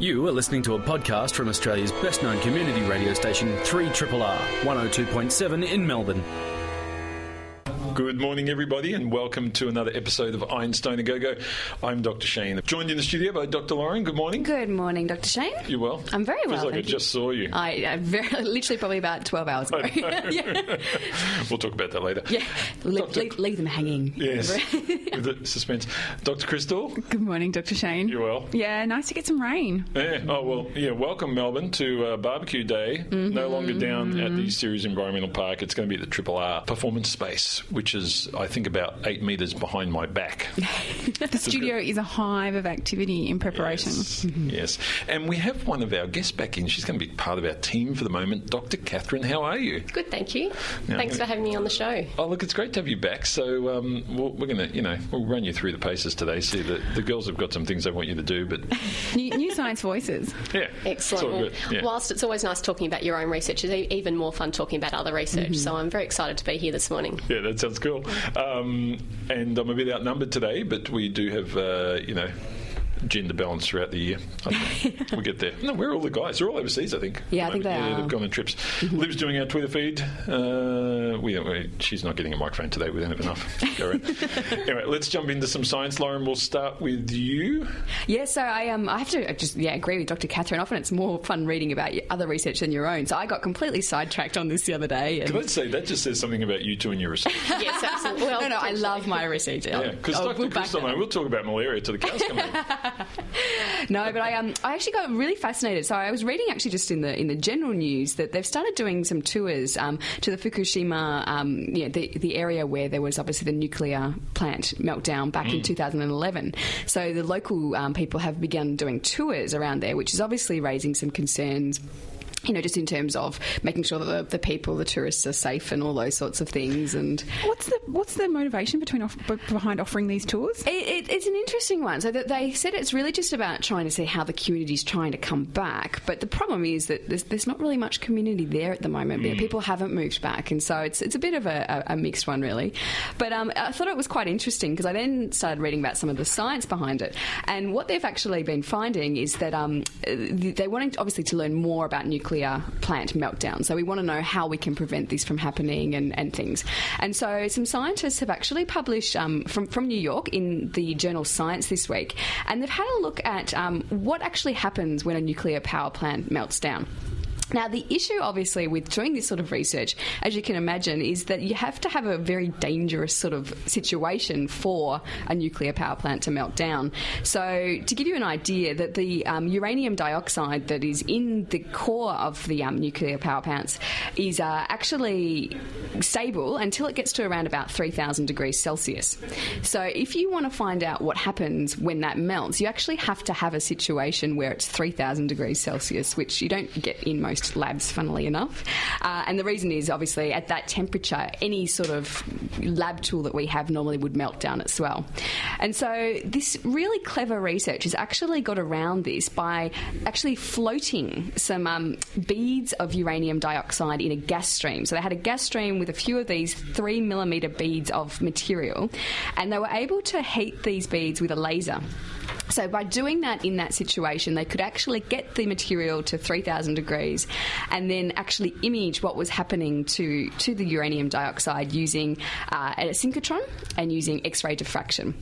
You are listening to a podcast from Australia's best known community radio station, 3RRR 102.7 in Melbourne. Good morning, everybody, and welcome to another episode of Einstein a Go Go. I'm Dr. Shane, joined in the studio by Dr. Lauren. Good morning. Good morning, Dr. Shane. You well? I'm very well. Feels like I thank you. just saw you. I, I very, literally probably about 12 hours ago. yeah. we'll talk about that later. yeah. Leave, Doctor- leave, leave them hanging. Yes, with the suspense. Dr. Crystal, Good morning, Dr. Shane. you well? Yeah, nice to get some rain. Yeah. Oh well. Yeah. Welcome, Melbourne, to uh, Barbecue Day. Mm-hmm. No longer down at the CERES Environmental Park. It's going to be at the Triple R Performance Space, which is, I think, about eight metres behind my back. The studio is a hive of activity in preparation. Yes. yes. And we have one of our guests back in. She's going to be part of our team for the moment. Dr. Catherine, how are you? Good, thank you. Yeah. Thanks for having me on the show. Oh, look, it's great to have you back. So um, we'll, we're going to, you know, we'll run you through the paces today. See, the, the girls have got some things they want you to do, but New, new science voices. yeah, Excellent. It's Well. Yeah. Whilst it's always nice talking about your own research, it's even more fun talking about other research. So I'm very excited to be here this morning. Yeah, that sounds cool. Um, and I'm a bit outnumbered today, but we do have, uh, you know, gender balance throughout the year. We'll get there. No, where are all the guys? They're all overseas, I think. Yeah, I think they yeah, are. Mm-hmm. They've gone on trips. Liv's doing our Twitter feed. Uh, we, we, she's not getting a microphone today. We don't have enough. Go anyway, let's jump into some science. Lauren, we'll start with you. Yeah, so I um I have to just yeah agree with Dr. Catherine. Often it's more fun reading about other research than your own. So I got completely sidetracked on this the other day. And Can I say that just says something about you two and your research? yes, absolutely. Well, no, no, I love my research. Yeah, because I'll- I'll Dr. look back Crystal and at I it. will talk about malaria to the cows come home. No, but I um I actually got really fascinated. So I was reading actually just in the in the general news that they've started doing some tours um, to the Fukushima um yeah the the area where there was obviously the nuclear plant meltdown back in 2011. So the local um, people have begun doing tours around there, which is obviously raising some concerns. You know, just in terms of making sure that the, the people, the tourists, are safe and all those sorts of things. And What's the what's the motivation between off, behind offering these tours? It, it, it's an interesting one. So that they said it's really just about trying to see how the community's trying to come back. But the problem is that there's, there's not really much community there at the moment. People haven't moved back, and so it's it's a bit of a, a, a mixed one, really. But um, I thought it was quite interesting because I then started reading about some of the science behind it, and what they've actually been finding is that um, they wanting obviously to learn more about nuclear plant meltdown. So we want to know how we can prevent this from happening and, and things. And so some scientists have actually published um, from, from New York in the journal Science this week, and they've had a look at um, what actually happens when a nuclear power plant melts down. Now, the issue, obviously, with doing this sort of research, as you can imagine, is that you have to have a very dangerous sort of situation for a nuclear power plant to melt down. So, to give you an idea, that the um, uranium dioxide that is in the core of the um, nuclear power plants is uh, actually stable until it gets to around about 3,000 degrees Celsius. So, if you want to find out what happens when that melts, you actually have to have a situation where it's 3,000 degrees Celsius, which you don't get in most labs, funnily enough. Uh, and the reason is obviously at that temperature, any sort of lab tool that we have normally would melt down as well. And so, this really clever research has actually got around this by actually floating some um, beads of uranium dioxide in a gas stream. So, they had a gas stream with a few of these three millimeter beads of material, and they were able to heat these beads with a laser. So, by doing that in that situation, they could actually get the material to 3,000 degrees and then actually image what was happening to, to the uranium dioxide using uh, a synchrotron and using X ray diffraction.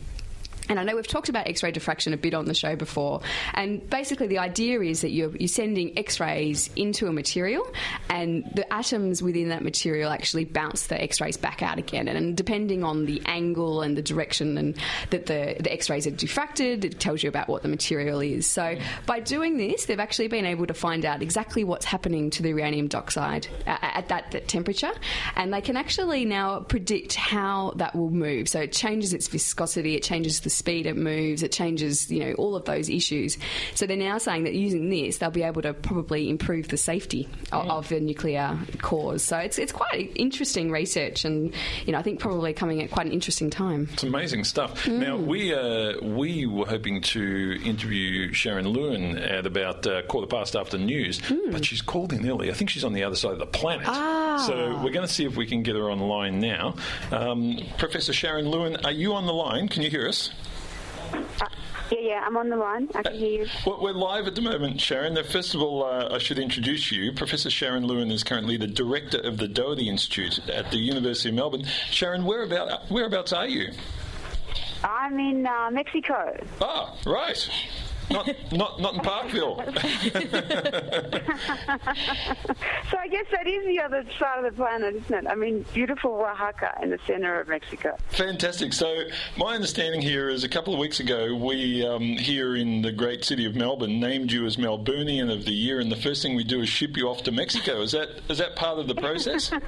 And I know we've talked about X ray diffraction a bit on the show before. And basically, the idea is that you're, you're sending X rays into a material, and the atoms within that material actually bounce the X rays back out again. And depending on the angle and the direction and that the, the X rays are diffracted, it tells you about what the material is. So, by doing this, they've actually been able to find out exactly what's happening to the uranium dioxide uh, at that, that temperature. And they can actually now predict how that will move. So, it changes its viscosity, it changes the speed it moves, it changes, you know, all of those issues. So they're now saying that using this, they'll be able to probably improve the safety of, of the nuclear cores. So it's it's quite interesting research, and you know, I think probably coming at quite an interesting time. It's amazing stuff. Mm. Now we uh, we were hoping to interview Sharon Lewin at about uh, quarter past after news, Mm. but she's called in early. I think she's on the other side of the planet. Ah. So we're going to see if we can get her on the line now. Um, Professor Sharon Lewin, are you on the line? Can you hear us? Yeah, yeah, I'm on the line. I can hear you. Well, we're live at the moment, Sharon. Now, First of all, uh, I should introduce you. Professor Sharon Lewin is currently the director of the Doherty Institute at the University of Melbourne. Sharon, whereabout, whereabouts are you? I'm in uh, Mexico. Ah, right. Not, not, not in Parkville. So I guess that is the other side of the planet, isn't it? I mean, beautiful Oaxaca in the center of Mexico. Fantastic. So, my understanding here is a couple of weeks ago, we um, here in the great city of Melbourne named you as Melburnian of the Year, and the first thing we do is ship you off to Mexico. Is that is that part of the process?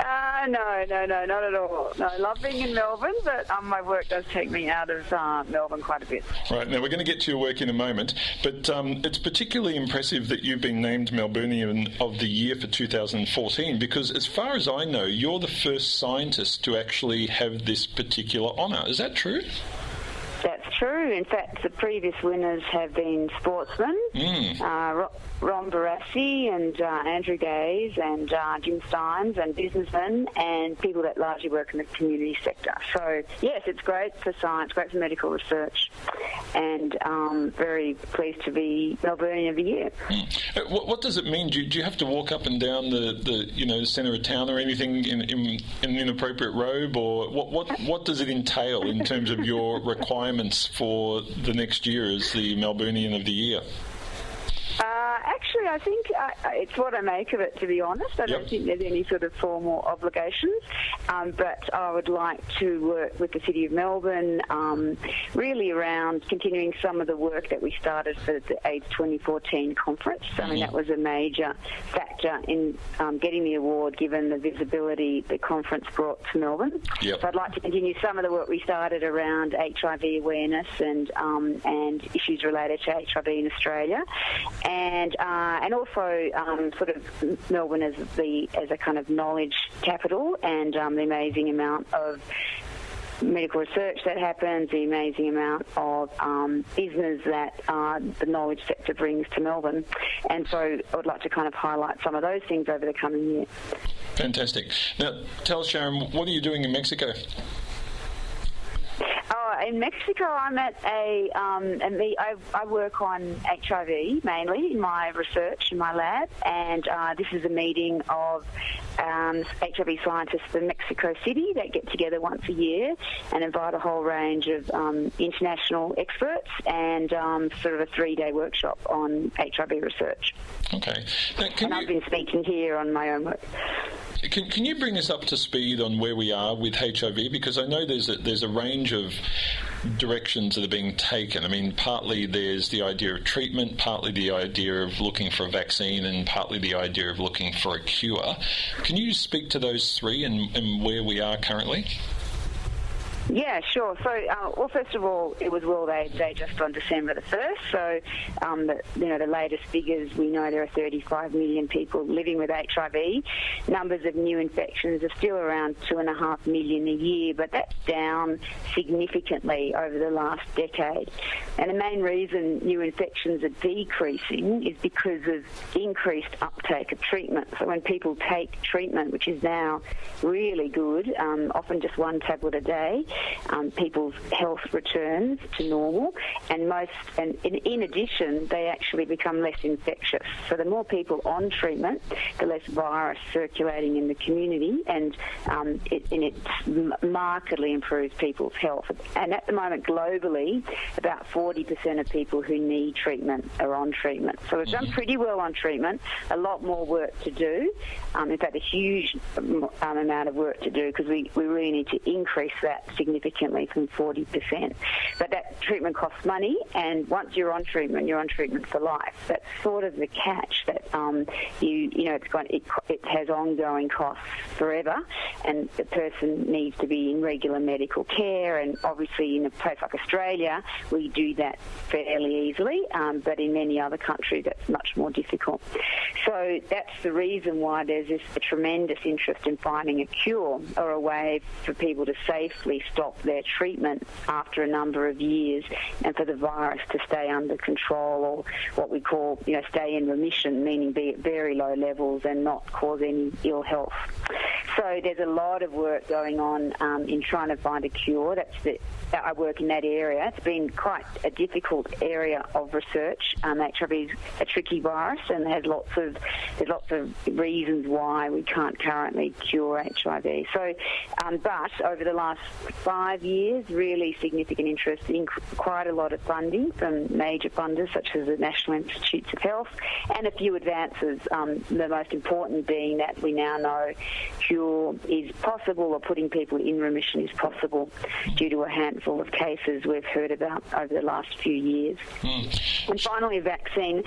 Uh, no, no, no, not at all. No, I love being in Melbourne, but um, my work does take me out of uh, Melbourne quite a bit. Right, now we're going to get to your work in a moment, but um, it's particularly impressive that you've been named Melburnian of the Year for 2014 because, as far as I know, you're the first scientist to actually have this particular honour. Is that true? That's true. In fact, the previous winners have been sportsmen, Mm. uh, Ron Barassi and uh, Andrew Gaze and uh, Jim Stynes, and businessmen and people that largely work in the community sector. So, yes, it's great for science, great for medical research, and um, very pleased to be Melburnian of the Year. Uh, What, what does it mean? Do you, do you have to walk up and down the, the you know centre of town or anything in, in, in an inappropriate robe, or what, what what does it entail in terms of your requirements for the next year as the Melburnian of the Year? Uh, actually, I think uh, it's what I make of it, to be honest. I don't think there's any sort of formal obligations, um, but I would like to work with the City of Melbourne um, really around continuing some of the work that we started for the AIDS 2014 conference. I mean, that was a major factor in um, getting the award given the visibility the conference brought to Melbourne. Yep. So I'd like to continue some of the work we started around HIV awareness and um, and issues related to HIV in Australia, and uh, and also um, sort of Melbourne as the as a kind of knowledge capital and um, the amazing amount of medical research that happens, the amazing amount of um, business that uh, the knowledge sector brings to Melbourne. And so I would like to kind of highlight some of those things over the coming year. Fantastic. Now, tell Sharon, what are you doing in Mexico? In Mexico, I'm at a, um, and the, I, I work on HIV mainly in my research in my lab, and uh, this is a meeting of um, HIV scientists in Mexico City that get together once a year and invite a whole range of um, international experts and um, sort of a three-day workshop on HIV research. Okay. Now, can And I've you been speaking here on my own work. can, can you bring us up to speed on where we are with HIV? Because I know there's a, there's a range of directions that are being taken. I mean, partly there's the idea of treatment, partly the idea of looking for a vaccine, and partly the idea of looking for a cure. Can you speak to those three and, and where we are currently? Yeah, sure. So, uh, well, first of all, it was World AIDS Day just on December the first. So, um, the, you know, the latest figures we know there are 35 million people living with HIV. Numbers of new infections are still around two and a half million a year, but that's down significantly over the last decade. And the main reason new infections are decreasing is because of increased uptake of treatment. So, when people take treatment, which is now really good, um, often just one tablet a day, um, people's health returns to normal, and most, and in, in addition, they actually become less infectious. So the more people on treatment, the less virus circulating in the community, and um, it, and it markedly improves people's health. And at the moment, globally, about 40% of people who need treatment are on treatment. So we've done pretty well on treatment. A lot more work to do. Um, in fact, a huge um, amount of work to do because we, we really need to increase that significantly from 40%. But that treatment costs money, and once you're on treatment, you're on treatment for life. That's sort of the catch that um, you you know it's got it, it has ongoing costs forever, and the person needs to be in regular medical care. And obviously, in a place like Australia, we do that fairly easily, um, but in many other countries, that's much more difficult. So that's the reason why there's this tremendous interest in finding a cure or a way for people to safely stop their treatment after a number of years and for the virus to stay under control or what we call, you know, stay in remission, meaning be at very low levels and not cause any ill health. So there's a lot of work going on um, in trying to find a cure. That's the, I work in that area. It's been quite a difficult area of research. Um, HIV is a tricky virus, and has lots of there's lots of reasons why we can't currently cure HIV. So, um, but over the last five years, really significant interest in quite a lot of funding from major funders such as the National Institutes of Health, and a few advances. Um, the most important being that we now know cure is possible, or putting people in remission is possible, due to a handful of cases we've heard about over the last few years. Mm. And finally, a vaccine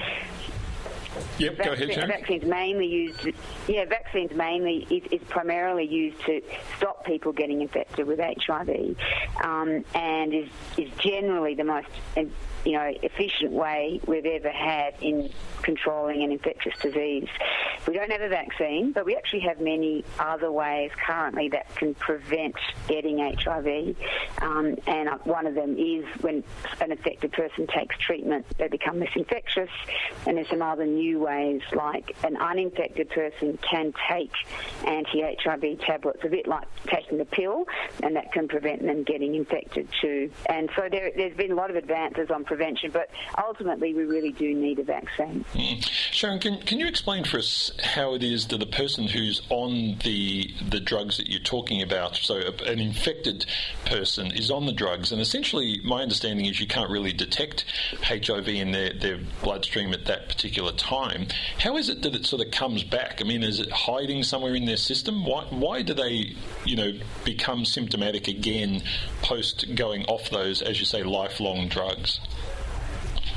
Yep, vaccine, go ahead, Sharon. Vaccines mainly used, yeah, vaccines mainly is, is, primarily used to stop people getting infected with HIV, um, and is is generally the most you know, efficient way we've ever had in controlling an infectious disease. We don't have a vaccine, but we actually have many other ways currently that can prevent getting HIV. Um, and one of them is when an affected person takes treatment, they become less infectious. And there's some other new ways, like an uninfected person can take anti-HIV tablets, a bit like taking a pill, and that can prevent them getting infected too. And so there, has been a lot of advances on prevention, but ultimately we really do need a vaccine. Mm. Sharon, can, can you explain for us how it is that a person who's on the the drugs that you're talking about, so an infected person is on the drugs, and essentially my understanding is you can't really detect HIV in their, their bloodstream at that particular time. How is it that it sort of comes back? I mean, is it hiding somewhere in their system? Why, why do they, you know, become symptomatic again post going off those, as you say, lifelong drugs?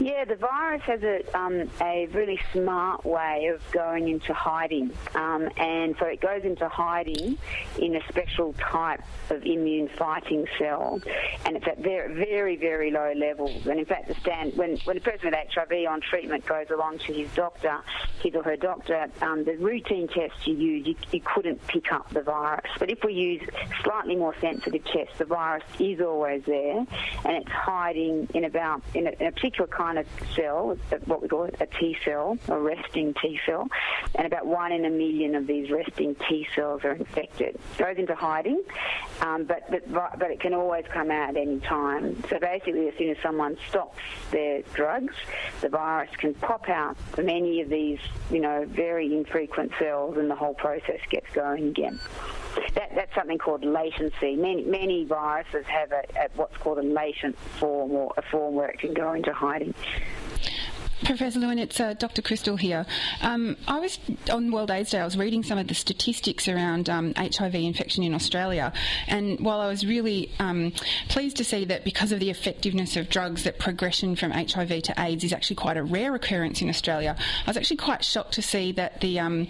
Yeah, the virus has a, um, a really smart way of going into hiding. Um, and so it goes into hiding in a special type of immune fighting cell. And it's at very, very, very low levels. And in fact, the stand, when, when a person with HIV on treatment goes along to his doctor, his or her doctor, um, the routine tests you use, you, you couldn't pick up the virus. But if we use slightly more sensitive tests, the virus is always there. And it's hiding in about, in a, in a particular kind of cell, what we call a T cell, a resting T cell, and about one in a million of these resting T cells are infected. It goes into hiding, um, but, but, but it can always come out at any time. So basically, as soon as someone stops their drugs, the virus can pop out from any of these, you know, very infrequent cells, and the whole process gets going again. That, that's something called latency. Many, many viruses have a, a, what's called a latent form or a form where it can go into hiding. Professor Lewin, it's uh, Dr. Crystal here. Um, I was on World AIDS Day. I was reading some of the statistics around um, HIV infection in Australia, and while I was really um, pleased to see that because of the effectiveness of drugs, that progression from HIV to AIDS is actually quite a rare occurrence in Australia. I was actually quite shocked to see that the um,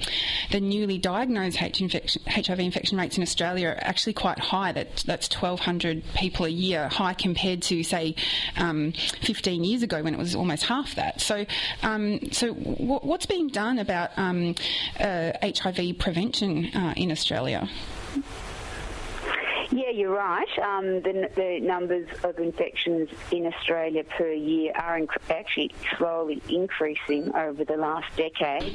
the newly diagnosed HIV infection rates in Australia are actually quite high. That that's 1,200 people a year, high compared to say um, 15 years ago when it was almost half that. So so, um, so w- what's being done about um, uh, HIV prevention uh, in Australia? Yeah, you're right. Um, the, the, numbers of infections in Australia per year are inc- actually slowly increasing over the last decade,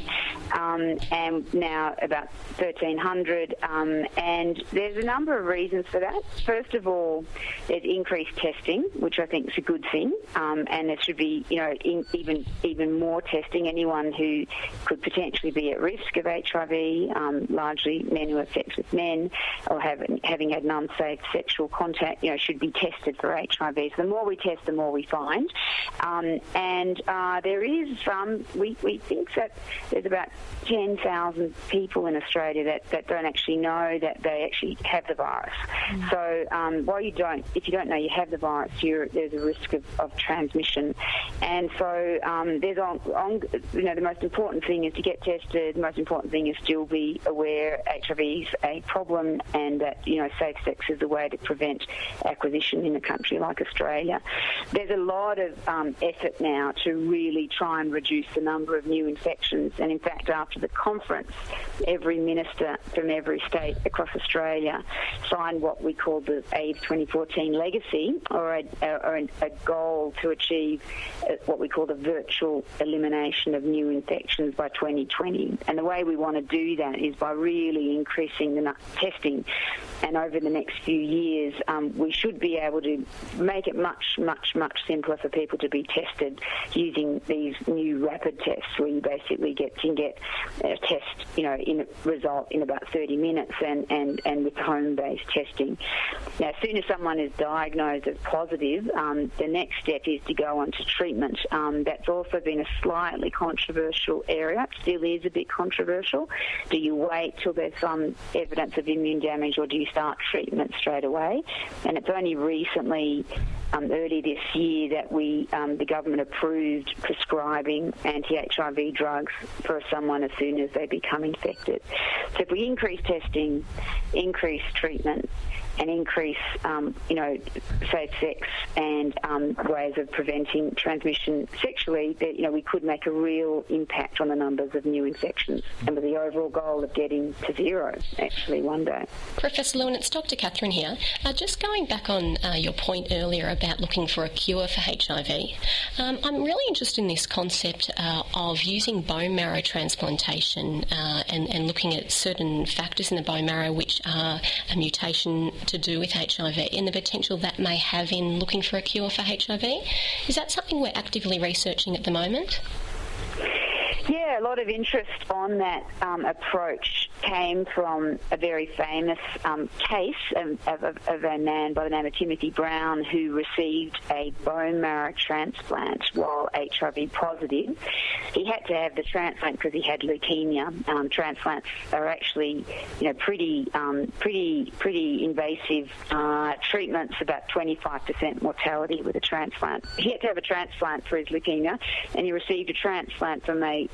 um, and now about 1,300. Um, and there's a number of reasons for that. First of all, there's increased testing, which I think is a good thing, um, and there should be, you know, in, even even more testing. Anyone who could potentially be at risk of HIV, um, largely men who have sex with men or have, having had none unsafe sexual contact, you know, should be tested for HIV. So the more we test, the more we find. Um, and uh, there is, um, we, we think that there's about 10,000 people in Australia that, that don't actually know that they actually have the virus. Mm. So um, while you don't, if you don't know you have the virus, there's a risk of, of transmission. And so um, there's on, on, you know, the most important thing is to get tested. The most important thing is still be aware HIV is a problem and that, you know, safe sex is as a way to prevent acquisition in a country like Australia. There's a lot of um, effort now to really try and reduce the number of new infections, and in fact, after the conference, every minister from every state across Australia signed what we call the AIDS 2014 legacy, or a, or a goal to achieve uh, what we call the virtual elimination of new infections by 2020. And the way we want to do that is by really increasing the testing. And over the next few years, um, we should be able to make it much, much, much simpler for people to be tested using these new rapid tests, where you basically get can get a test, you know, in result in about 30 minutes, and and and with home-based testing. Now, as soon as someone is diagnosed as positive, um, the next step is to go on to treatment. Um, that's also been a slightly controversial area. It still is a bit controversial. Do you wait till there's some evidence of immune damage, or do you start treatment straight away? And it's only recently, um, early this year, that we um, the government approved prescribing anti-HIV drugs for someone as soon as they become infected. So if we increase testing, increase treatment, and increase, um, you know, safe sex and um, ways of preventing transmission sexually, that, you know, we could make a real impact on the numbers of new infections and with the overall goal of getting to zero, actually, one day. Professor Lewin, it's Dr. Catherine here. Uh, just going back on uh, your point earlier about looking for a cure for HIV, um, I'm really interested in this concept uh, of using bone marrow transplantation uh, and, and looking at certain factors in the bone marrow which are a mutation to do with HIV and the potential that may have in looking for a cure for HIV. Is that something we're actively researching at the moment? Yeah, a lot of interest on that um, approach came from a very famous um, case of, of, of, a man by the name of Timothy Brown who received a bone marrow transplant while HIV positive. He had to have the transplant because he had leukemia. Um, transplants are actually, you know, pretty, um, pretty, pretty invasive uh, treatments. About 25% mortality with a transplant. He had to have a transplant for his leukemia, and he received a transplant from a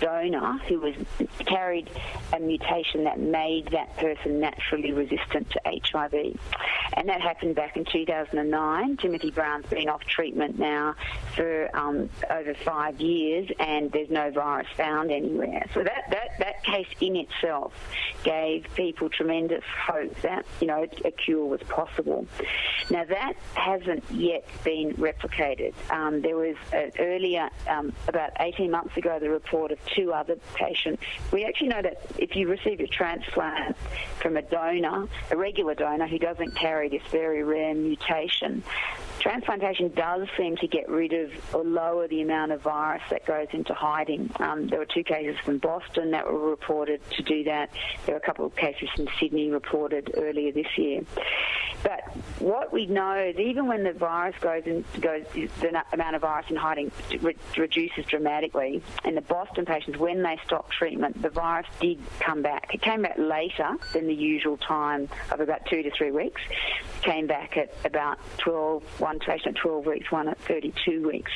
donor who was carried a mutation that made that person naturally resistant to HIV. And that happened back in 2009. Timothy Brown's been off treatment now for um, over five years, and there's no virus found anywhere. So that, that, that case in itself gave people tremendous hope that, you know, a cure was possible. Now, that hasn't yet been replicated. Um, there was uh, earlier, um, about 18 months ago, the report of two other patients. We actually know that if you receive a transplant from a donor, a regular donor who doesn't carry this very rare mutation, transplantation does seem to get rid of or lower the amount of virus that goes into hiding. Um, there were two cases from Boston that were reported to do that. There were a couple of cases from Sydney reported earlier this year. But what we know is even when the virus goes in, goes, the amount of virus in hiding re- reduces dramatically. In the Boston patients, when they stopped treatment, the virus did come back. It came back later than the usual time of about two to three weeks. Came back at about 12, patient at 12 weeks, one at 32 weeks.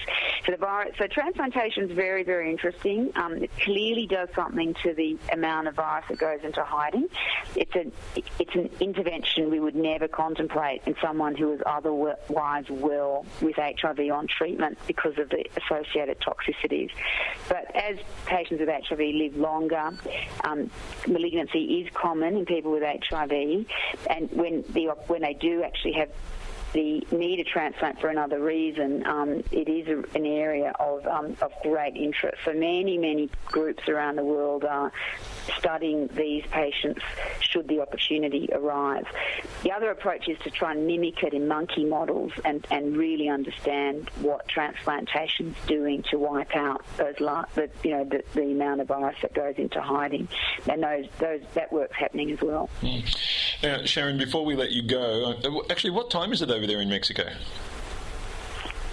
So the virus, so transplantation is very, very interesting. Um, it clearly does something to the amount of virus that goes into hiding. It's a, it's an intervention we would never contemplate in someone who is otherwise well with HIV on treatment because of the associated toxicities. But as patients with HIV live longer, um, malignancy is common in people with HIV, and when the when they do actually have the need a transplant for another reason, um, it is a, an area of, um, of great interest. So many, many groups around the world are studying these patients should the opportunity arise. The other approach is to try and mimic it in monkey models and, and really understand what transplantation is doing to wipe out those, la- the, you know, the, the, amount of virus that goes into hiding. And those, those, that work's happening as well. Mm. Now, Sharon, before we let you go, uh, actually, what time is it over there in Mexico?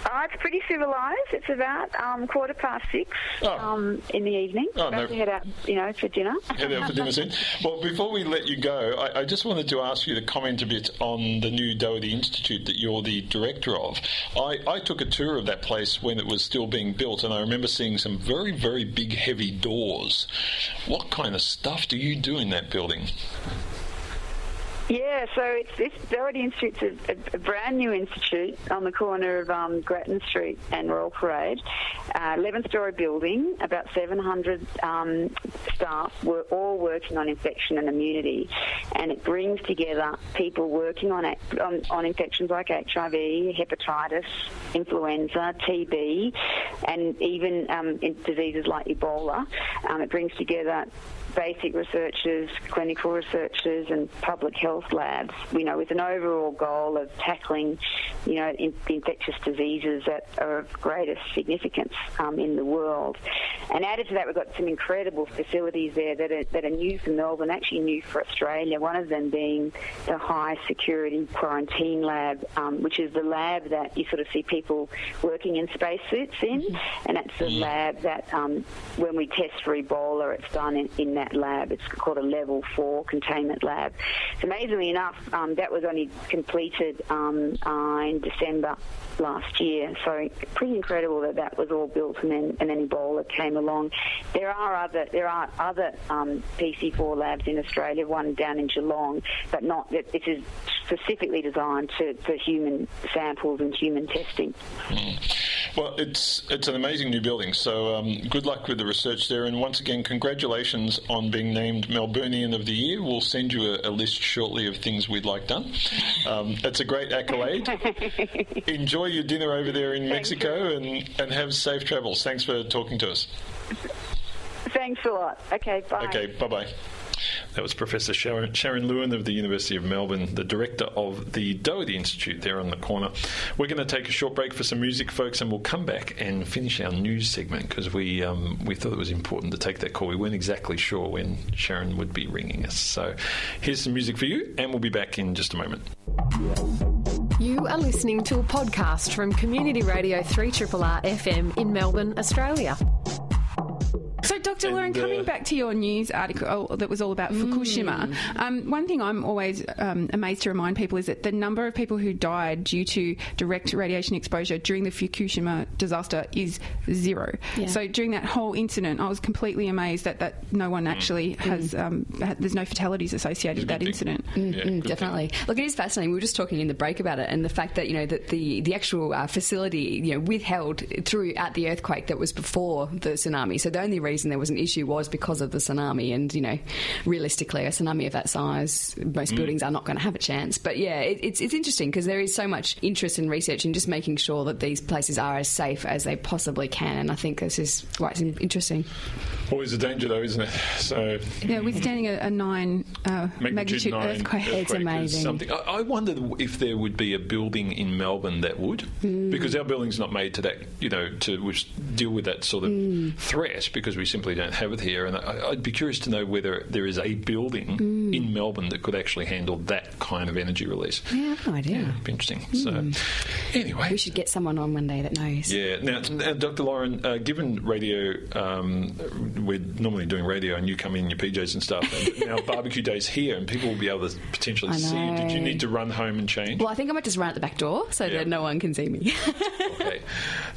Uh, it's pretty civilised. It's about um, quarter past six oh. um, in the evening. Oh, no. to head out, you know, for dinner. Head out for dinner soon. Well, before we let you go, I, I, just wanted to ask you to comment a bit on the new Doherty Institute that you're the director of. I, I took a tour of that place when it was still being built, and I remember seeing some very, very big, heavy doors. What kind of stuff do you do in that building? Yeah, so it's this Doherty Institute's a, a, a, brand new institute on the corner of um, Grattan Street and Royal Parade. 11-storey uh, building, about 700 um, staff were all working on infection and immunity, and it brings together people working on, on, on infections like HIV, hepatitis, influenza, TB, and even um, diseases like Ebola. Um, it brings together basic researchers, clinical researchers, and public health labs, you know, with an overall goal of tackling, you know, in, infectious diseases that are of greatest significance um, in the world. And added to that, we've got some incredible facilities there that are, that are new for Melbourne, actually new for Australia. One of them being the high security quarantine lab, um, which is the lab that you sort of see people working in spacesuits in, mm-hmm. and that's the mm. lab that um, when we test for Ebola, it's done in, in that that lab. It's called a level four containment lab. So amazingly enough, um, that was only completed um, uh, in December last year. So pretty incredible that that was all built and then and then Ebola came along. There are other there are other um, PC4 labs in Australia. One down in Geelong, but not that it is specifically designed to, for human samples and human testing. Mm. Well, it's it's an amazing new building. So um, good luck with the research there, and once again, congratulations on being named Melburnian of the Year. We'll send you a, a list shortly of things we'd like done. Um, it's a great accolade. Enjoy your dinner over there in Mexico, and and have safe travels. Thanks for talking to us. Thanks a lot. Okay, bye. Okay, bye bye. That was Professor Sharon, Sharon Lewin of the University of Melbourne, the director of the Doherty Institute there on the corner. We're going to take a short break for some music, folks, and we'll come back and finish our news segment because we um, we thought it was important to take that call. We weren't exactly sure when Sharon would be ringing us. So here's some music for you, and we'll be back in just a moment. You are listening to a podcast from Community Radio 3 R FM in Melbourne, Australia. So, Dr. Lauren, coming uh, back to your news article that was all about mm. Fukushima, um, one thing I'm always um, amazed to remind people is that the number of people who died due to direct radiation exposure during the Fukushima disaster is zero. Yeah. So, during that whole incident, I was completely amazed that, that no one actually mm. has, um, there's no fatalities associated with that incident. Mm, yeah, mm, definitely. Thing. Look, it is fascinating. We were just talking in the break about it and the fact that, you know, that the, the actual uh, facility, you know, withheld throughout the earthquake that was before the tsunami. So, the only reason reason there was an issue was because of the tsunami. And, you know, realistically, a tsunami of that size, most mm. buildings are not going to have a chance. But yeah, it, it's, it's interesting because there is so much interest in research and just making sure that these places are as safe as they possibly can. And I think this is quite interesting. Always a danger, though, isn't it? So yeah, withstanding a, a nine uh, magnitude, magnitude nine earthquake. earthquake, it's amazing. Something. I, I wonder if there would be a building in Melbourne that would, mm. because our building's not made to that, you know, to deal with that sort of mm. threat, because we simply don't have it here. And I, would be curious to know whether there is a building mm. in Melbourne that could actually handle that kind of energy release. Yeah, I have no idea. Yeah, be interesting. Mm. So, anyway, we should get someone on one day that knows. Yeah. Now, now Dr. Lauren, uh, given radio, um, we're normally doing radio, and you come in your PJs and stuff. And now barbecue days here, and people will be able to potentially see you. Did you need to run home and change? Well, I think I might just run at the back door so yeah. that no one can see me. okay,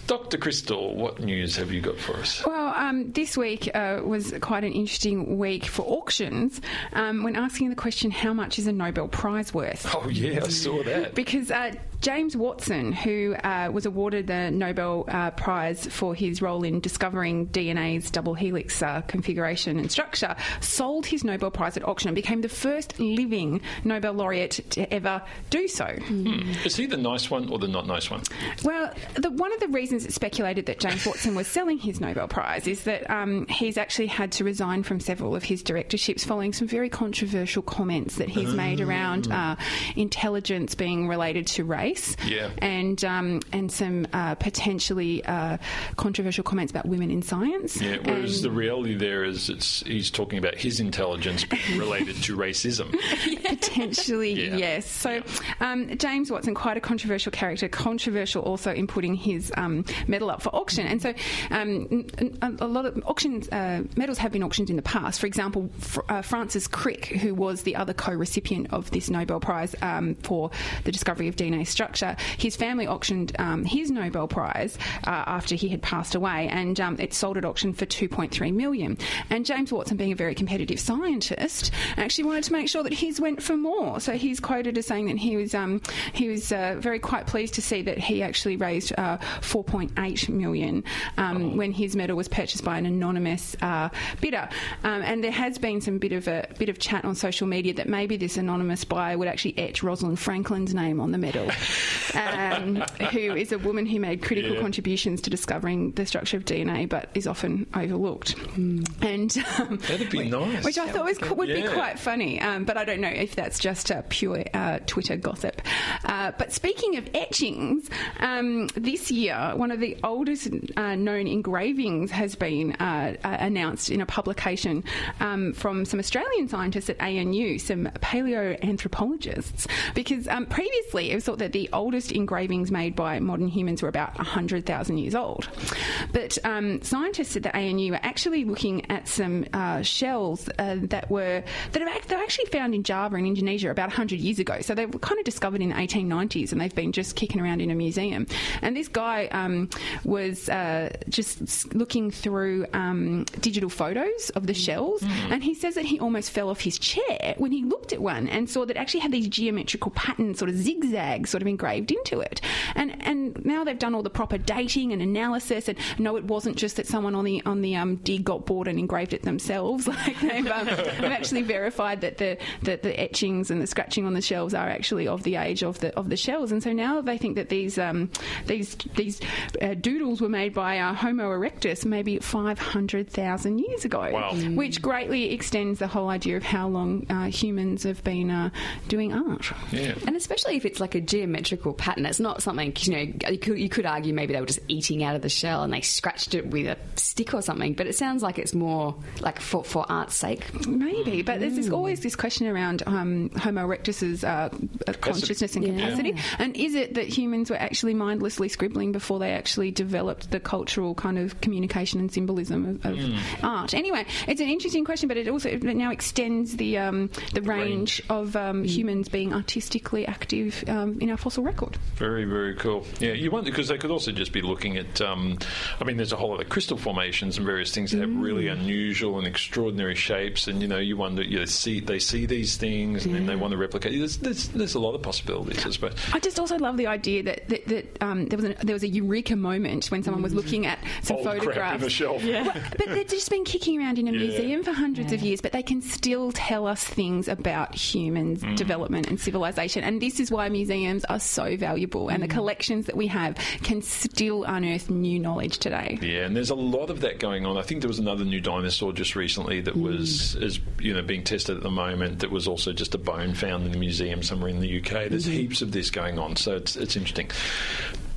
Dr. Crystal, what news have you got for us? Well, um, this week uh, was quite an interesting week for auctions um, when asking the question, how much is a Nobel Prize worth? Oh, yeah, I saw that. because uh, James Watson, who uh, was awarded the Nobel uh, Prize for his role in discovering DNA's double helix uh, configuration and structure, sold his Nobel Prize at auction and became the first living Nobel laureate to ever do so. Mm. Is he the nice one or the not nice one? Well, the, one of the reasons it's speculated that James Watson was selling his Nobel Prize is that um, he's actually had to resign from several of his directorships following some very controversial comments that he's made around uh, intelligence being related to race race, yeah. and um, and some uh, potentially uh, controversial comments about women in science. Yeah, whereas and the reality there is it's he's talking about his intelligence related to racism. Potentially, yeah. yes. So um, James Watson, quite a controversial character, controversial also in putting his um, medal up for auction, and so um, a lot of auctions uh, medals have been auctioned in the past. For example, uh, Francis Crick, who was the other co-recipient of this Nobel Prize um, for the discovery of DNA structure. His family auctioned um, his Nobel Prize uh, after he had passed away, and um, it sold at auction for 2.3 million. And James Watson, being a very competitive scientist, actually wanted to make sure that his went for more. So he's quoted as saying that he was um, he was uh, very quite pleased to see that he actually raised uh, 4.8 million um, when his medal was purchased by an anonymous uh, bidder. Um, and there has been some bit of a bit of chat on social media that maybe this anonymous buyer would actually etch Rosalind Franklin's name on the medal, um, who is a woman who made critical Yeah. contributions to discovering the structure of DNA, but is often overlooked. And um, That'd be nice. which I thought was would be Yeah. quite funny, um, but I don't know if that's just uh, pure uh, Twitter gossip. Uh, but speaking of etchings, um, this year one of the oldest uh, known engravings has been uh, uh, announced in a publication um, from some Australian scientists at ANU, some paleoanthropologists, because um, previously it was thought that the oldest engravings made by modern humans were about 100,000 years old. But um, scientists at the ANU are actually looking at some uh, shells uh, that were that are they're actually found in Java in Indonesia about 100 years ago. So they were kind of discovered in the 1890s, and they've been just kicking around in a museum. And this guy um, was uh, just looking through um, digital photos of the shells, and he says that he almost fell off his chair when he looked at one and saw that it actually had these geometrical patterns, sort of zigzags, sort of engraved into it. And and now they've done all the proper dating and analysis, and no, it wasn't just that someone on the on the um, dig got bored and engraved it themselves. Like they've, um, they've actually verified that the that the etchings and the scratching on the shells are actually of the age of the of the shells. And so now they think that these um, these these uh, doodles were made by uh, Homo erectus maybe 500,000 years ago, Wow. Mm. which greatly extends the whole idea of how long uh, humans have been uh, doing art. Yeah. And especially if it's like a geometrical pattern, it's not something you know. You could, you could argue maybe they were just eating out of the shell and they scratched it with a stick or something. But it sounds like it's more like for for art's sake. Maybe, but there's Mm. this, always this question around um, Homo erectus's uh, uh, consciousness and Yeah. capacity. And is it that humans were actually mindlessly scribbling before they actually developed the cultural kind of communication and symbolism of, of Mm. art? Anyway, it's an interesting question, but it also it now extends the um, the range, of um, humans being artistically active um, in our fossil record. Very, very cool. Yeah, you wonder because they could also just be looking at. Um, I mean, there's a whole lot of crystal formations and various things that have really unusual and extraordinary shapes, and you know, you wonder. You know, see, they see these things, and then they want to replicate. There's, there's, there's a lot of possibilities, I suppose. I just also love the idea that that, that um, there was a, there was a eureka moment when someone was looking at some Old photographs. the shelf. Well, but they've just been kicking around in a Yeah. museum for hundreds of years, but they can still tell us things about humans' Mm. development and civilization. And this is why museums are so valuable, and the mm. collections that we have can still unearth new knowledge today. Yeah, and there's a lot of that going on. I think there was another new dinosaur just recently that mm. was is you know being tested at the moment. That was also just a bone found in a museum somewhere in the UK. There's mm-hmm. heaps of this going on, so it's it's interesting.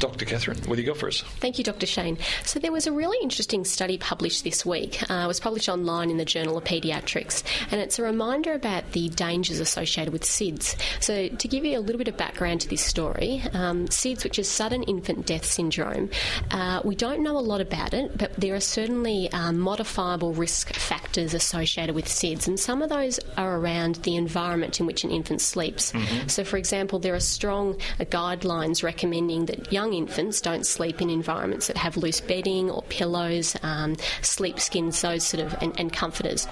Dr. Catherine, what do you got for us? Thank you, Dr. Shane. So, there was a really interesting study published this week. Uh, it was published online in the Journal of Paediatrics, and it's a reminder about the dangers associated with SIDS. So, to give you a little bit of background to this story, um, SIDS, which is sudden infant death syndrome, uh, we don't know a lot about it, but there are certainly um, modifiable risk factors associated with SIDS, and some of those are around the environment in which an infant sleeps. So, for example, there are strong uh, guidelines recommending that young infants don't sleep in environments that have loose bedding or pillows, um, sleep skins, those sort of, and, and comforters.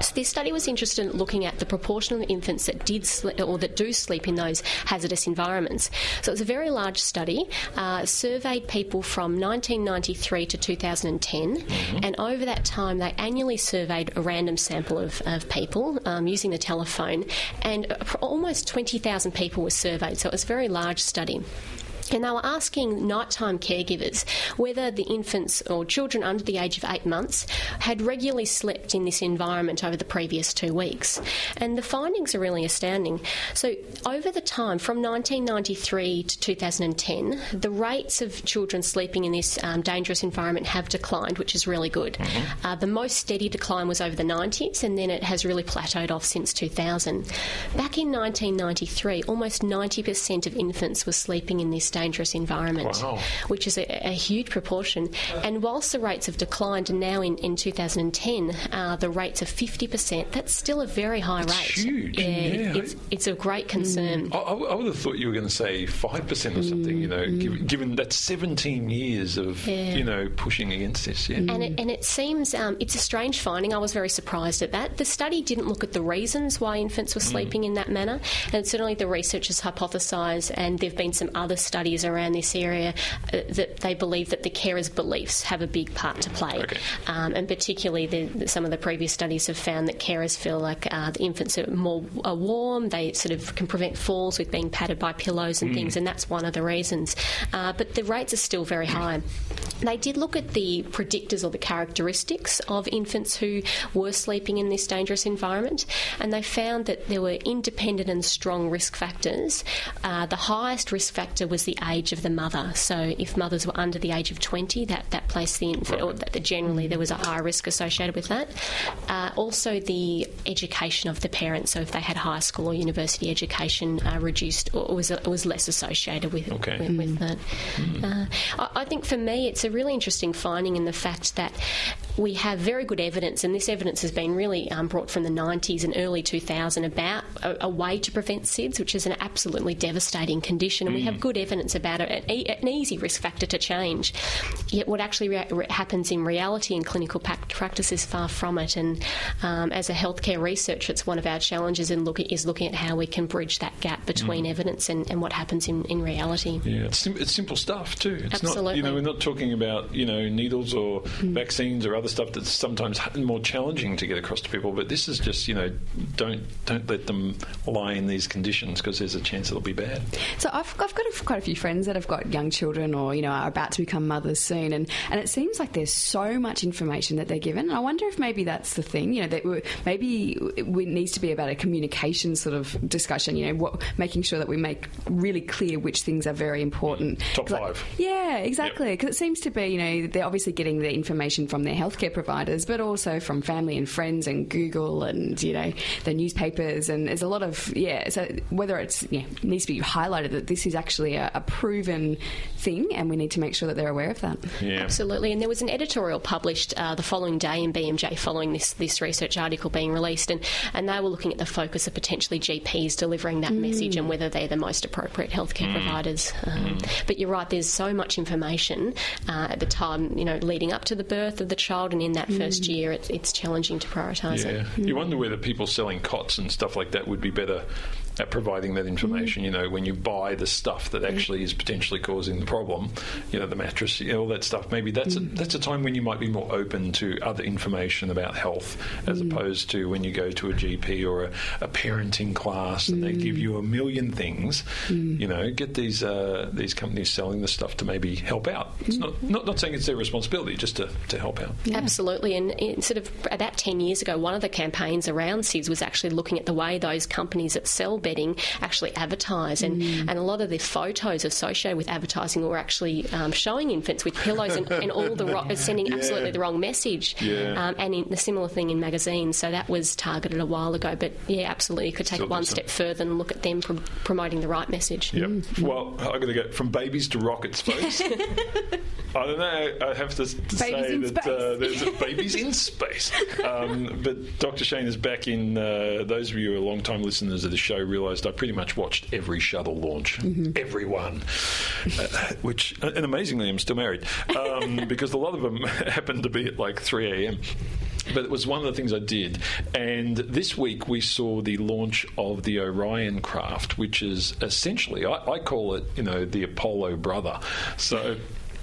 So this study was interested in looking at the proportion of infants that did or that do sleep in those hazardous environments. So it was a very large study, uh, surveyed people from 1993 to 2010, and over that time they annually surveyed a random sample of, of people um, using the telephone, and almost 20,000 people were surveyed. So it was a very large study. And they were asking nighttime caregivers whether the infants or children under the age of eight months had regularly slept in this environment over the previous two weeks. And the findings are really astounding. So, over the time from 1993 to 2010, the rates of children sleeping in this um, dangerous environment have declined, which is really good. Uh, the most steady decline was over the 90s, and then it has really plateaued off since 2000. Back in 1993, almost 90% of infants were sleeping in this dangerous environment, Wow. which is a, a huge proportion. And whilst the rates have declined, and now in, in 2010, uh, the rates are 50%, that's still a very high It's rate. huge, Yeah, yeah. It's, it's of great concern. I, I I would have thought you were going to say five percent or something. You know, given, given that seventeen years of Yeah. you know pushing against this. Yeah. And it, and it seems um, it's a strange finding. I was very surprised at that. The study didn't look at the reasons why infants were sleeping in that manner, and certainly the researchers hypothesise, and there have been some other studies around this area uh, that they believe that the carers' beliefs have a big part to play. Okay. Um, and particularly, the, some of the previous studies have found that carers feel like uh, the infants are more are warm. They sort of can prevent falls with being patted by pillows and things, and that's one of the reasons. Uh, but the rates are still very high. They did look at the predictors or the characteristics of infants who were sleeping in this dangerous environment, and they found that there were independent and strong risk factors. Uh, the highest risk factor was the age of the mother. So if mothers were under the age of 20, that, that placed the infant, or that, generally there was a higher risk associated with that. Uh, also, the education of the parents. So if they had high school or university education, uh, reduced or was was less associated with Okay. with, with that. Uh, I, I think for me, it's a really interesting finding in the fact that we have very good evidence, and this evidence has been really um, brought from the 90s and early 2000 about a, a way to prevent SIDS, which is an absolutely devastating condition, and we have good evidence about it, an, e- an easy risk factor to change. Yet what actually re- re- happens in reality in clinical pac- practice is far from it, and um, as a healthcare researcher, it's one of our challenges in look at, is looking at how we can bridge that gap between evidence and, and what happens in, in reality. Yeah, it's, sim- it's simple stuff too. It's not, you know, we're not talking about you know needles or vaccines or other stuff that's sometimes more challenging to get across to people. But this is just you know, don't don't let them lie in these conditions because there's a chance it'll be bad. So I've, I've got a, quite a few friends that have got young children or you know are about to become mothers soon, and, and it seems like there's so much information that they're given. And I wonder if maybe that's the thing, you know, that maybe it needs to be about a communication sort of discussion. You know, what, making sure that we make really clear which things are very important. Top five. yeah, exactly. Because it seems to be, you know, they're obviously getting the information from their healthcare providers, but also from family and friends and Google and, you know, the newspapers. And there's a lot of, yeah, so whether it's, yeah, needs to be highlighted that this is actually a, a proven thing and we need to make sure that they're aware of that. Yeah. Absolutely, and there was an editorial published uh, the following day in BMJ following this, this research article being released, and, and they were looking at the focus of potentially GPs delivering that message and whether they're the most appropriate healthcare providers. Um, But you're right, there's so much information uh, at the time, you know, leading up to the birth of the child, and in that first year, it's, it's challenging to prioritise Yeah, it. you wonder whether people selling cots and stuff like that would be better at providing that information. You know, when you buy the stuff that actually is potentially causing the problem, you know, the mattress, you know, all that stuff. Maybe that's a, mm. that's a time when you might be more open to other information about health, as mm. opposed to when you go to a GP or a, a parenting class and they give mm. you a million things. You know, get these uh, these companies selling the stuff to maybe help out. It's not, not not saying it's their responsibility, just to, to help out. Absolutely, and in sort of about 10 years ago, one of the campaigns around SIDS was actually looking at the way those companies that sell actually advertise, and, and a lot of the photos associated with advertising were actually um, showing infants with pillows and, and all the ro- sending absolutely the wrong message. Yeah. Um, and in, the similar thing in magazines, so that was targeted a while ago. But yeah, absolutely, you could take Still it one so. step further and look at them prom- promoting the right message. Yep. Well, I'm going to go from babies to rockets, folks. I don't know. I have to, to say that uh, there's babies in space. Um, but Dr. Shane is back in. Uh, those of you who are long-time listeners of the show realised I pretty much watched every shuttle launch, every one. Uh, which, and amazingly, I'm still married um, because a lot of them happened to be at like 3 a.m. But it was one of the things I did. And this week we saw the launch of the Orion craft, which is essentially, I, I call it, you know, the Apollo brother. So.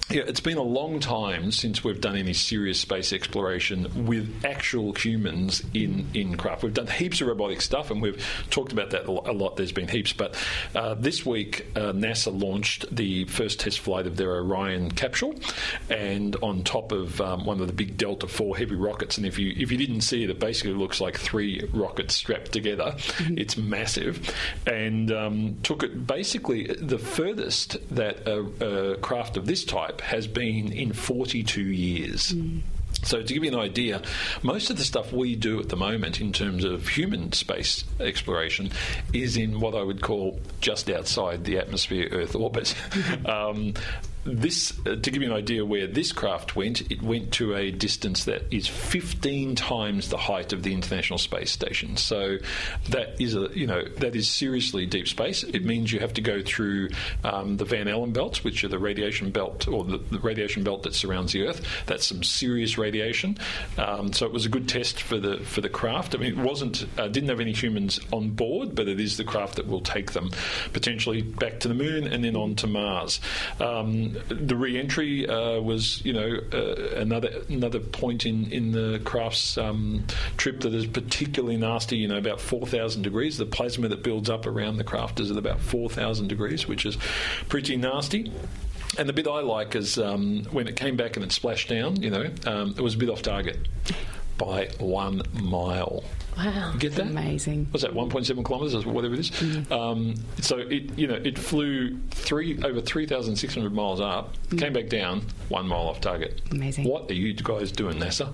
Yeah, it's been a long time since we've done any serious space exploration with actual humans in, in craft. We've done heaps of robotic stuff, and we've talked about that a lot. There's been heaps, but uh, this week uh, NASA launched the first test flight of their Orion capsule, and on top of um, one of the big Delta Four heavy rockets. And if you if you didn't see it, it basically looks like three rockets strapped together. It's massive, and um, took it basically the furthest that a, a craft of this type has been in 42 years. So, to give you an idea, most of the stuff we do at the moment in terms of human space exploration is in what I would call just outside the atmosphere Earth orbit. um, this, uh, to give you an idea where this craft went, it went to a distance that is 15 times the height of the International Space Station. So that is a, you know, that is seriously deep space. It means you have to go through um, the Van Allen belts, which are the radiation belt or the, the, radiation belt that surrounds the Earth. That's some serious radiation. Um, so it was a good test for the for the craft. I mean, it wasn't uh, didn't have any humans on board, but it is the craft that will take them potentially back to the moon and then on to Mars. Um, the re-entry uh, was, you know, uh, another another point in in the craft's um, trip that is particularly nasty. You know, about four thousand degrees. The plasma that builds up around the craft is at about four thousand degrees, which is pretty nasty. And the bit I like is um, when it came back and it splashed down. You know, um, it was a bit off target by one mile. Wow, Get that? amazing. Was that 1.7 kilometres or whatever it is? Mm-hmm. Um, so it, you know, it flew three over 3,600 miles up, came back down one mile off target. Mm. Amazing. What are you guys doing, NASA?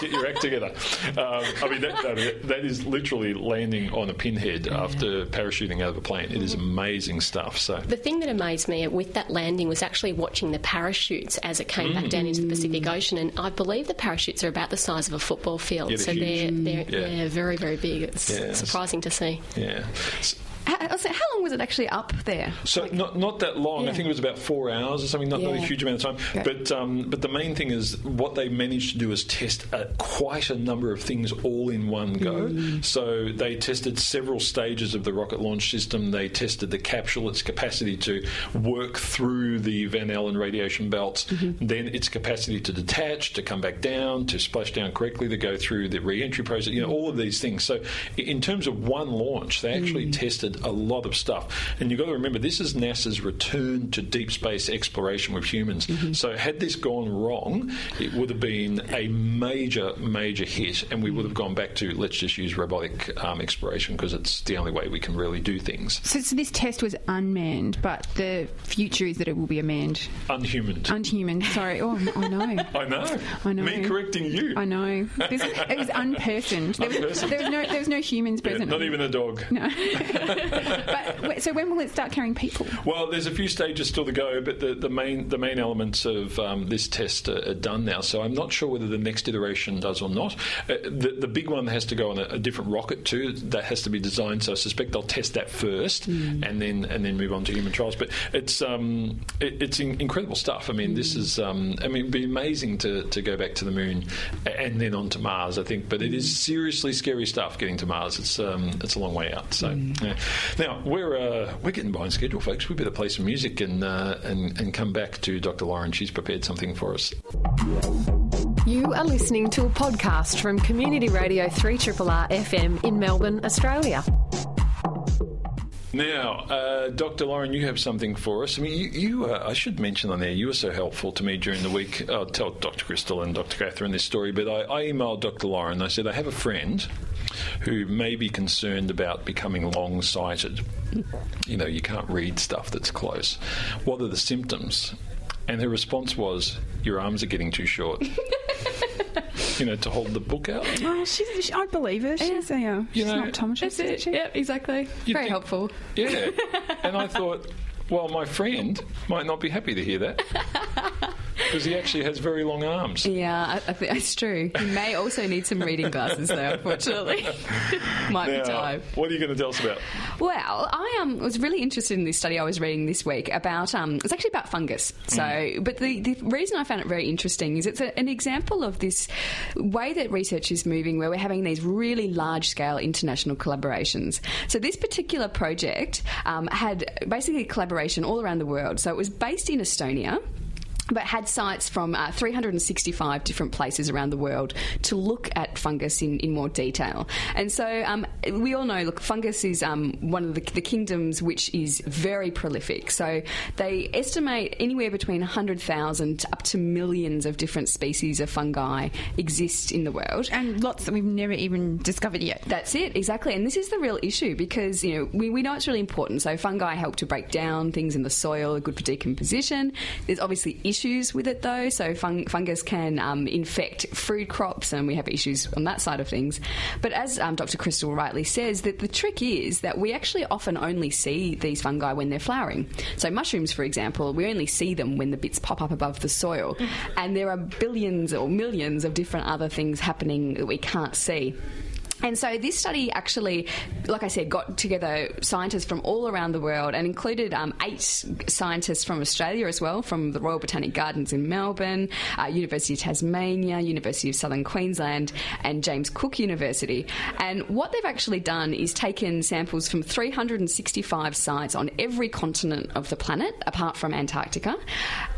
Get your act together. Um, I mean, that, that, that is literally landing on a pinhead after parachuting out of a plane. It is amazing stuff. So The thing that amazed me with that landing was actually watching the parachutes as it came back down into the Pacific Ocean, and I believe the parachutes are about the size of a football field, Yeah, so they're they're huge. they're, Yeah. yeah, very very big. It's Yeah. surprising to see. yeah. S- How, how long was it actually up there? So not not that long. I think it was about four hours or something. Not, not a huge amount of time. Okay. But um, but the main thing is what they managed to do is test uh, quite a number of things all in one go. Mm. So they tested several stages of the rocket launch system. They tested the capsule, its capacity to work through the Van Allen radiation belts, Mm-hmm. then its capacity to detach, to come back down, to splash down correctly, to go through the re-entry process. You know all of these things. So in terms of one launch, they actually Mm. tested a lot of stuff. And you've got to remember, this is NASA's return to deep space exploration with humans. Mm-hmm. So, had this gone wrong, it would have been a major, major hit, and we would have gone back to let's just use robotic um, exploration because it's the only way we can really do things. So, so this test was unmanned, but the future is that it will be a manned, Unhuman. unhuman. Sorry. Oh, I know. I know. I know. Me correcting you. I know. This, it was unpersoned. There was, there was no there was no humans Yeah, present. not even a dog. No. but wait, so when will it start carrying people? Well, there's a few stages still to go, but the, the main the main elements of um, this test are, are done now. So I'm not sure whether the next iteration does or not. Uh, the, the big one has to go on a, a different rocket too. That has to be designed. So I suspect they'll test that first, and then and then move on to human trials. But it's um, it, it's in, incredible stuff. I mean, this is um, I mean, it'd be amazing to, to go back to the moon and then on to Mars. I think, but it is seriously scary stuff getting to Mars. It's um, it's a long way out. So yeah. Now we're uh, we're getting behind schedule, folks. We better play some music and uh, and and come back to Dr. Lauren. She's prepared something for us. You are listening to a podcast from Community Radio 3RRR FM in Melbourne, Australia. Now, uh, Dr. Lauren, you have something for us. I mean, you, you uh, I should mention on there, you were so helpful to me during the week. I'll tell Dr. Crystal and Dr. Catherine this story, but I, I emailed Dr. Lauren. I said, I have a friend who may be concerned about becoming long sighted. You know, you can't read stuff that's close. What are the symptoms? And her response was, Your arms are getting too short. you know, to hold the book out. Oh, she's, she, I believe her. She's a uh, she's know, an optometrist. That's isn't it. she? Yep, exactly. You'd Very think- helpful. Yeah. and I thought, well, my friend might not be happy to hear that. Because he actually has very long arms. Yeah, I, I think it's true. You may also need some reading glasses, though. Unfortunately, might be time. what are you going to tell us about? Well, I um, was really interested in this study I was reading this week about. Um, it's actually about fungus. So, but the, the reason I found it very interesting is it's a, an example of this way that research is moving, where we're having these really large scale international collaborations. So, this particular project um, had basically collaboration all around the world. So, it was based in Estonia but had sites from uh, 365 different places around the world to look at fungus in, in more detail. And so, um, we all know, look, fungus is um, one of the, the kingdoms which is very prolific. So they estimate anywhere between 100,000 up to millions of different species of fungi exist in the world. And lots that we've never even discovered yet. That's it, exactly. And this is the real issue because, you know, we, we know it's really important. So fungi help to break down things in the soil, are good for decomposition. There's obviously issues with it though. So fung- fungus can um, infect fruit crops and we have issues on that side of things. But as um, Dr. Crystal rightly says, that the trick is that we actually often only see these fungi when they're flowering. So mushrooms, for example, we only see them when the bits pop up above the soil. And there are billions or millions of different other things happening that we can't see. And so this study actually, like I said, got together scientists from all around the world and included um, eight scientists from Australia as well, from the Royal Botanic Gardens in Melbourne, uh, University of Tasmania, University of Southern Queensland, and James Cook University. And what they've actually done is taken samples from 365 sites on every continent of the planet, apart from Antarctica.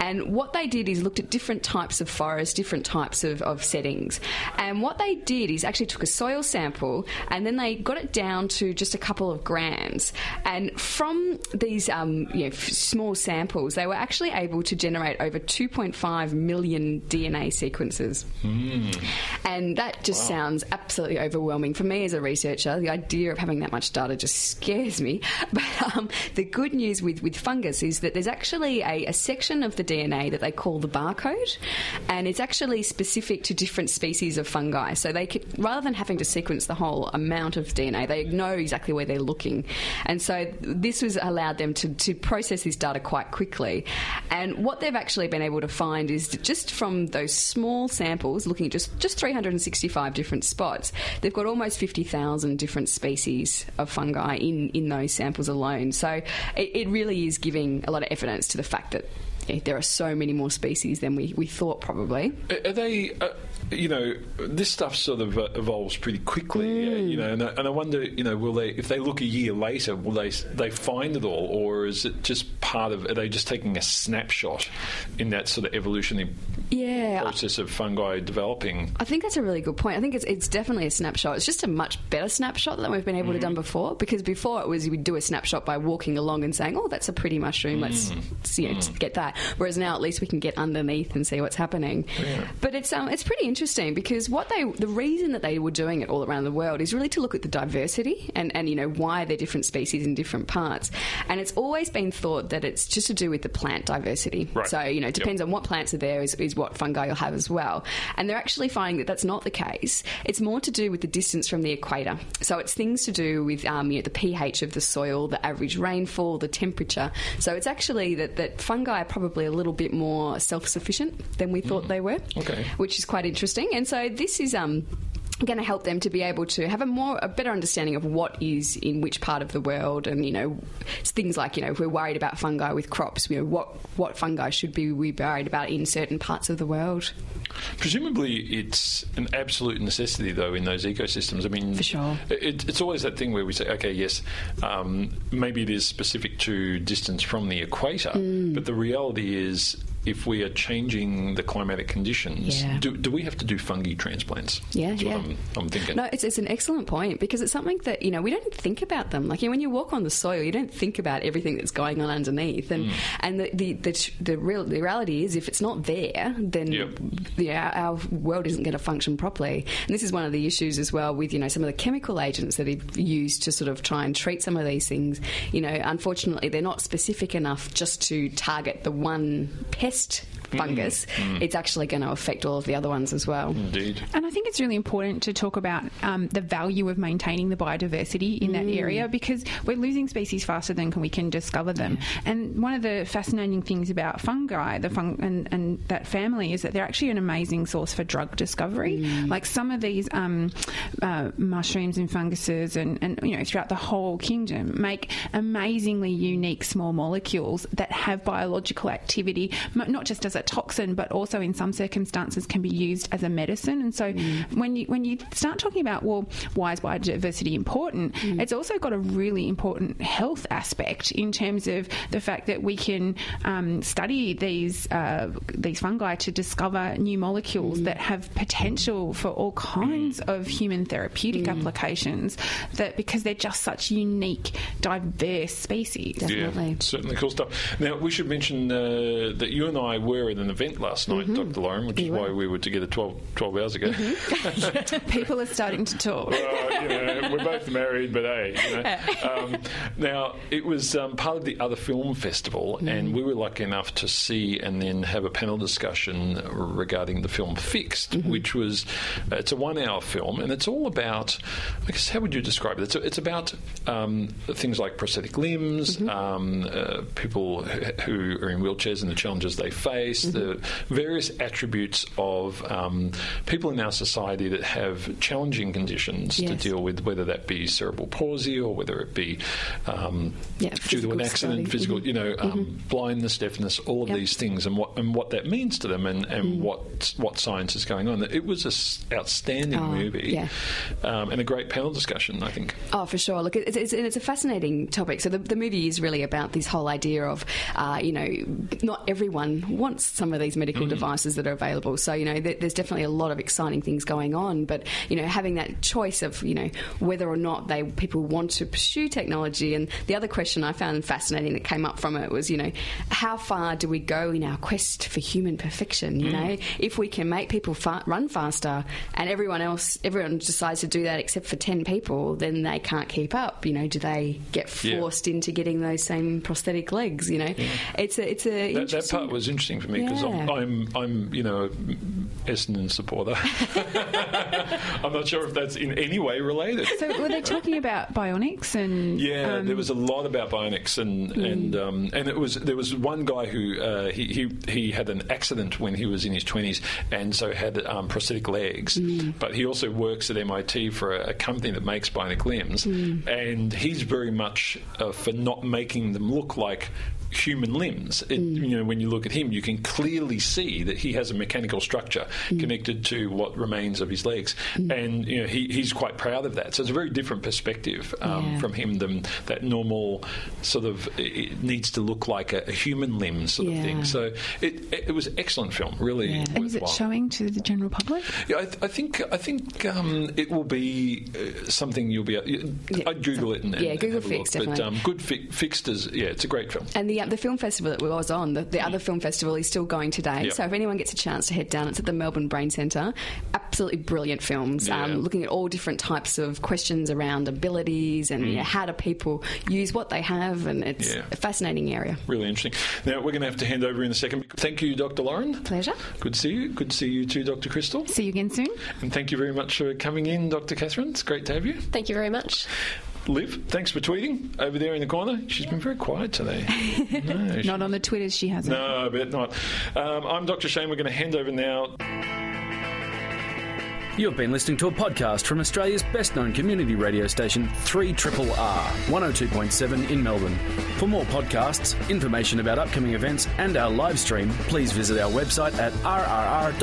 And what they did is looked at different types of forests, different types of, of settings. And what they did is actually took a soil sample sample, and then they got it down to just a couple of grams. And from these um, you know, f- small samples, they were actually able to generate over 2.5 million DNA sequences. And that just sounds absolutely overwhelming for me as a researcher. The idea of having that much data just scares me. But um, the good news with, with fungus is that there's actually a, a section of the DNA that they call the barcode, and it's actually specific to different species of fungi. So they could, rather than having to sequence the whole amount of DNA, they know exactly where they're looking. And so this was allowed them to, to process this data quite quickly. And what they've actually been able to find is just from those small samples, looking at just, just 365 different spots, they've got almost 50,000 different species of fungi in, in those samples alone. So it, it really is giving a lot of evidence to the fact that there are so many more species than we, we thought probably. Are they, uh, you know, this stuff sort of uh, evolves pretty quickly, uh, you know, and I, and I wonder, you know, will they, if they look a year later, will they they find it all, or is it just part of? Are they just taking a snapshot in that sort of evolutionary Yeah, process of fungi developing? I think that's a really good point. I think it's, it's definitely a snapshot. It's just a much better snapshot than we've been able to done before. Because before it was you would do a snapshot by walking along and saying, "Oh, that's a pretty mushroom. Let's you know, get that." Whereas now at least we can get underneath and see what's happening. But it's um, it's pretty interesting because what they the reason that they were doing it all around the world is really to look at the diversity and and you know why they're different species in different parts. And it's always been thought that it's just to do with the plant diversity. Right. So you know, it Yep. depends on what plants are there is, is what fungi you'll have as well. And they're actually finding that that's not the case. It's more to do with the distance from the equator. So it's things to do with um, you know, the pH of the soil, the average rainfall, the temperature. So it's actually that, that fungi are probably a little bit more self sufficient than we thought they were, Okay. which is quite interesting. And so this is. Um, going to help them to be able to have a more a better understanding of what is in which part of the world and you know things like you know if we're worried about fungi with crops you know what what fungi should be we worried about in certain parts of the world Presumably, it's an absolute necessity, though, in those ecosystems. I mean, For sure. It, it's always that thing where we say, okay, yes, um, maybe it is specific to distance from the equator, Mm. but the reality is, if we are changing the climatic conditions, Yeah. do, do we have to do fungi transplants? Yeah, That's what yeah. I'm, I'm thinking. No, it's, it's an excellent point because it's something that you know we don't think about them. Like you know, when you walk on the soil, you don't think about everything that's going on underneath, and Mm. and the the, the the real the reality is if it's not there, then Yep. yeah, our world isn't going to function properly. And this is one of the issues as well with you know some of the chemical agents that are used to sort of try and treat some of these things. You know, unfortunately, they're not specific enough just to target the one pest best fungus. It's actually going to affect all of the other ones as well. Indeed. And I think it's really important to talk about um, the value of maintaining the biodiversity in that area because we're losing species faster than we can discover them. And one of the fascinating things about fungi, the fung- and, and that family, is that they're actually an amazing source for drug discovery. Like some of these um, uh, mushrooms and funguses, and, and you know throughout the whole kingdom, make amazingly unique small molecules that have biological activity, not just as a a toxin, but also in some circumstances can be used as a medicine. And so when you when you start talking about well, why is biodiversity important? It's also got a really important health aspect in terms of the fact that we can um, study these uh, these fungi to discover new molecules that have potential for all kinds of human therapeutic applications. That because they're just such unique, diverse species. Definitely. Yeah, certainly cool stuff. Now, we should mention uh, that you and I were an event last night, Mm-hmm. Dr. Lauren, which is why we were together 12, 12 hours ago. Mm-hmm. People are starting to talk. Well, you know, we're both married, but hey, you know. Um, now, it was um, part of the other film festival, and we were lucky enough to see and then have a panel discussion regarding the film Fixed, which was uh, it's a one-hour film, and it's all about. I guess how would you describe it? It's, it's about um, things like prosthetic limbs, um, uh, people who are in wheelchairs and the challenges they face, the various attributes of um, people in our society that have challenging conditions to deal with, whether that be cerebral palsy or whether it be um, Yeah, due to an accident, disability. physical, you know, um, blindness, deafness, all of Yep. these things, and what and what that means to them, and, and what what science is going on. It was an outstanding Oh, movie, yeah. um, and a great panel discussion. I think. Oh, for sure. Look, it's, it's, and it's a fascinating topic. So the, the movie is really about this whole idea of, uh, you know, not everyone wants some of these medical mm. devices that are available. So you know, there, there's definitely a lot of exciting things going on. But you know, having that choice of you know whether or not they people want to pursue technology. And the other question I found fascinating that came up from it was, you know, how far do we go in our quest for human perfection? You mm. know, if we can make people fa- run faster and everyone else, everyone decides to do that except for 10 people, then they can't keep up. You know, do they get Yeah. forced into getting those same prosthetic legs? You know, it's a, it's a, That, that part was interesting for me because I'm, I'm, I'm, you know, Essendon supporter. I'm not sure if that's in any way related. So were they talking about bionics and Yeah, um, there was a lot about bionics, and and um, and it was there was one guy who uh, he, he he had an accident when he was in his twenties, and so had um, prosthetic legs. But he also works at MIT for a, a company that makes bionic limbs, and he's very much uh, for not making them look like human limbs. It, You know, when you look at him, you can clearly see that he has a mechanical structure connected to what remains of his legs, and you know he, he's quite proud of that. So it's a very different perspective um, Yeah. from him than that normal sort of it needs to look like a, a human limb sort of thing. So it, it was an excellent film, really. Yeah. and is it showing to the general public? Yeah, I, th- I think I think um, it will be uh, something you'll be. Able, Yeah, I'd Google it and, and yeah, Google a look. Fix, But definitely. um, good fi- fixed is yeah, it's a great film. And the the film festival that we was on, the, the other film festival is still going today. Yep. So if anyone gets a chance to head down, it's at the Melbourne Brain Centre. Absolutely brilliant films, Yeah. um, looking at all different types of questions around abilities and you know, how do people use what they have, and it's Mm. Yeah. a fascinating area. Really interesting. Now we're going to have to hand over in a second. Thank you, Dr. Lauren. Pleasure. Good to see you. Good to see you too, Dr. Crystal. See you again soon. And thank you very much for coming in, Dr. Catherine. It's great to have you. Thank you very much. Liv, thanks for tweeting over there in the corner. She's been very quiet today. No, she- Not on the Twitters, she hasn't. no, I bet not. Um, I'm Dr. Shane. We're going to hand over now. You've been listening to a podcast from Australia's best known community radio station, 3RRR 102.7 in Melbourne. For more podcasts, information about upcoming events, and our live stream, please visit our website at rrr.org.au.